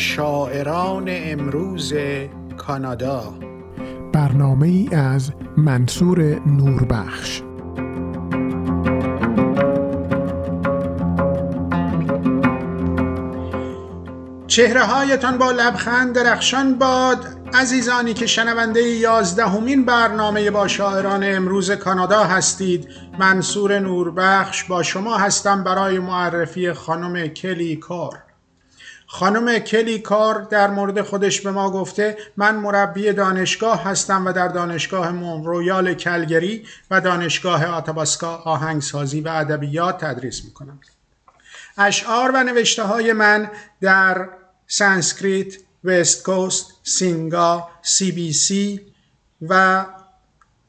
شاعران امروز کانادا. برنامه ای از منصور نوربخش. چهره هایتان با لبخند درخشان باد. عزیزانی که شنونده یازدهمین برنامه با شاعران امروز کانادا هستید منصور نوربخش با شما هستم برای معرفی خانم کلی کار خانم کلی کار در مورد خودش به ما گفته من مربی دانشگاه هستم و در دانشگاه رویال کلگری و دانشگاه آتاباسکا آهنگسازی و ادبیات تدریس می‌کنم اشعار و نوشته های من در Sandscript، West Coast، Singa، CBC و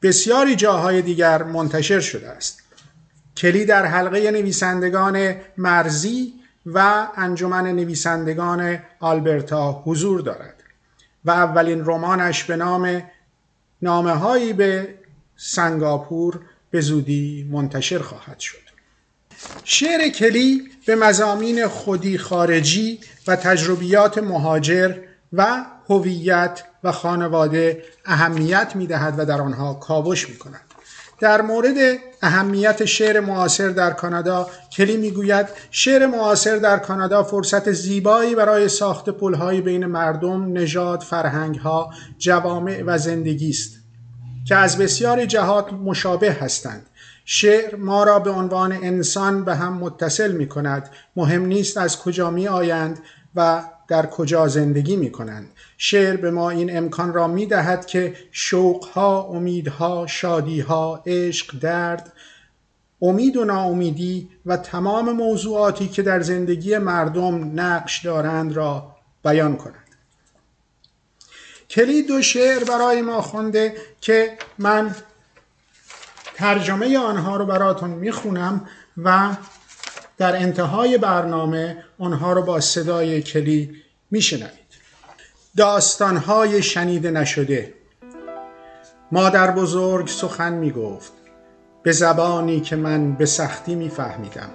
بسیاری جاهای دیگر منتشر شده است. کلی در حلقه نویسندگان مرزی و انجمن نویسندگان آلبرتا حضور دارد و اولین رمانش به نام نامه هایی به سنگاپور به زودی منتشر خواهد شد شعر کلی به مزامین خودی خارجی و تجربیات مهاجر و هویت و خانواده اهمیت می دهد و در آنها کاوش می کند. در مورد اهمیت شعر معاصر در کانادا کلی می‌گوید شعر معاصر در کانادا فرصت زیبایی برای ساخت پلهایی بین مردم، نژاد، فرهنگها، جوامع و زندگی است که از بسیاری جهات مشابه هستند. شعر ما را به عنوان انسان به هم متصل می کند مهم نیست از کجا می آیند و در کجا زندگی می کنند شعر به ما این امکان را می دهد که شوقها، امیدها، شادیها، عشق، درد امید و ناامیدی و تمام موضوعاتی که در زندگی مردم نقش دارند را بیان کند کلی دو شعر برای ما خونده که من ترجمه آنها رو براتون می‌خونم و در انتهای برنامه آنها رو با صدای کلی میشنوید. داستانهای شنیده نشده. مادر بزرگ سخن می‌گفت. به زبانی که من به سختی میفهمیدم.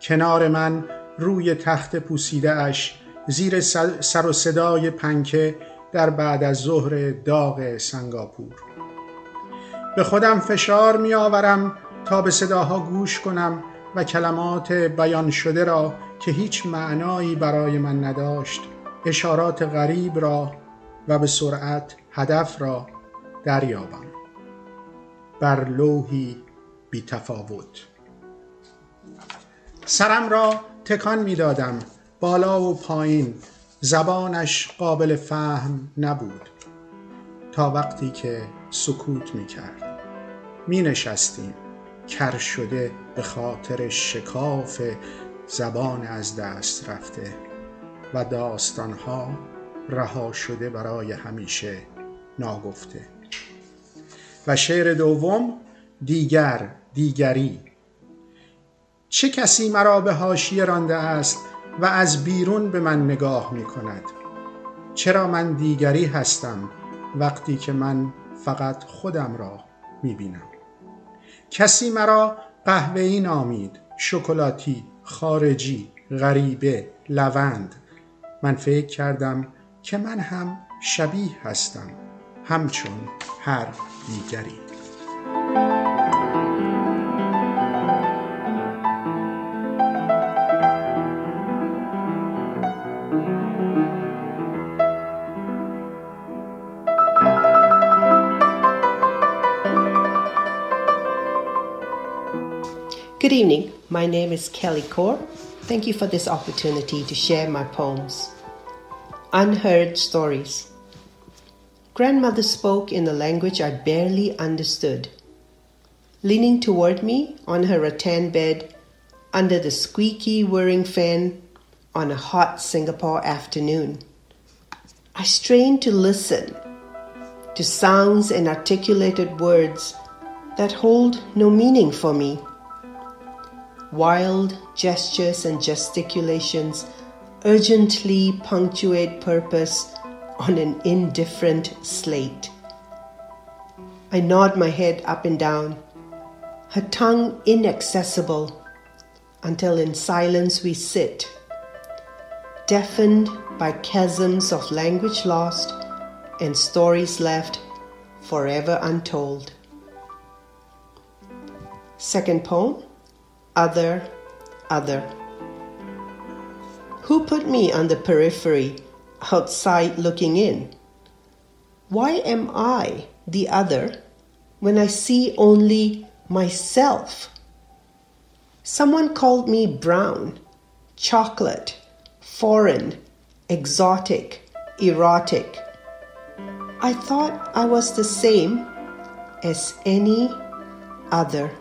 کنار من روی تخت پوسیده اش زیر سر و صدای پنکه در بعد از ظهر داغ سنگاپور. به خودم فشار می آورم تا به صداها گوش کنم و کلمات بیان شده را که هیچ معنایی برای من نداشت اشارات غریب را و به سرعت هدف را دریابم. بر لوحی بی تفاوت. سرم را تکان می دادم. بالا و پایین زبانش قابل فهم نبود. تا وقتی که سکوت می کرد. می نشستیم. کر شده به خاطر شکاف زبان از دست رفته و داستانها رها شده برای همیشه ناگفته. و شعر دوم دیگر دیگری. چه کسی مرا به حاشیه رانده است و از بیرون به من نگاه می کند؟ چرا من دیگری هستم وقتی که من فقط خودم را می بینم؟ کسی مرا قهوه‌ای نامید شکلاتی خارجی غریبه لوند. من فکر کردم که من هم شبیه هستم همچون هر دیگری. Good evening. My name is Kelly Core. Thank you for this opportunity to share my poems. Unheard Stories. Grandmother spoke in a language I barely understood. Leaning toward me on her rattan bed, under the squeaky whirring fan on a hot Singapore afternoon, I strained to listen to sounds and articulated words that hold no meaning for me wild gestures and gesticulations urgently punctuate purpose on an indifferent slate. I nod my head up and down, her tongue inaccessible, until in silence we sit, deafened by chasms of language lost and stories left forever untold. Second poem Other, Other. Who put me on the periphery, outside looking in? Why am I the other when I see only myself? Someone called me brown, chocolate, foreign, exotic, erotic. I thought I was the same as any other.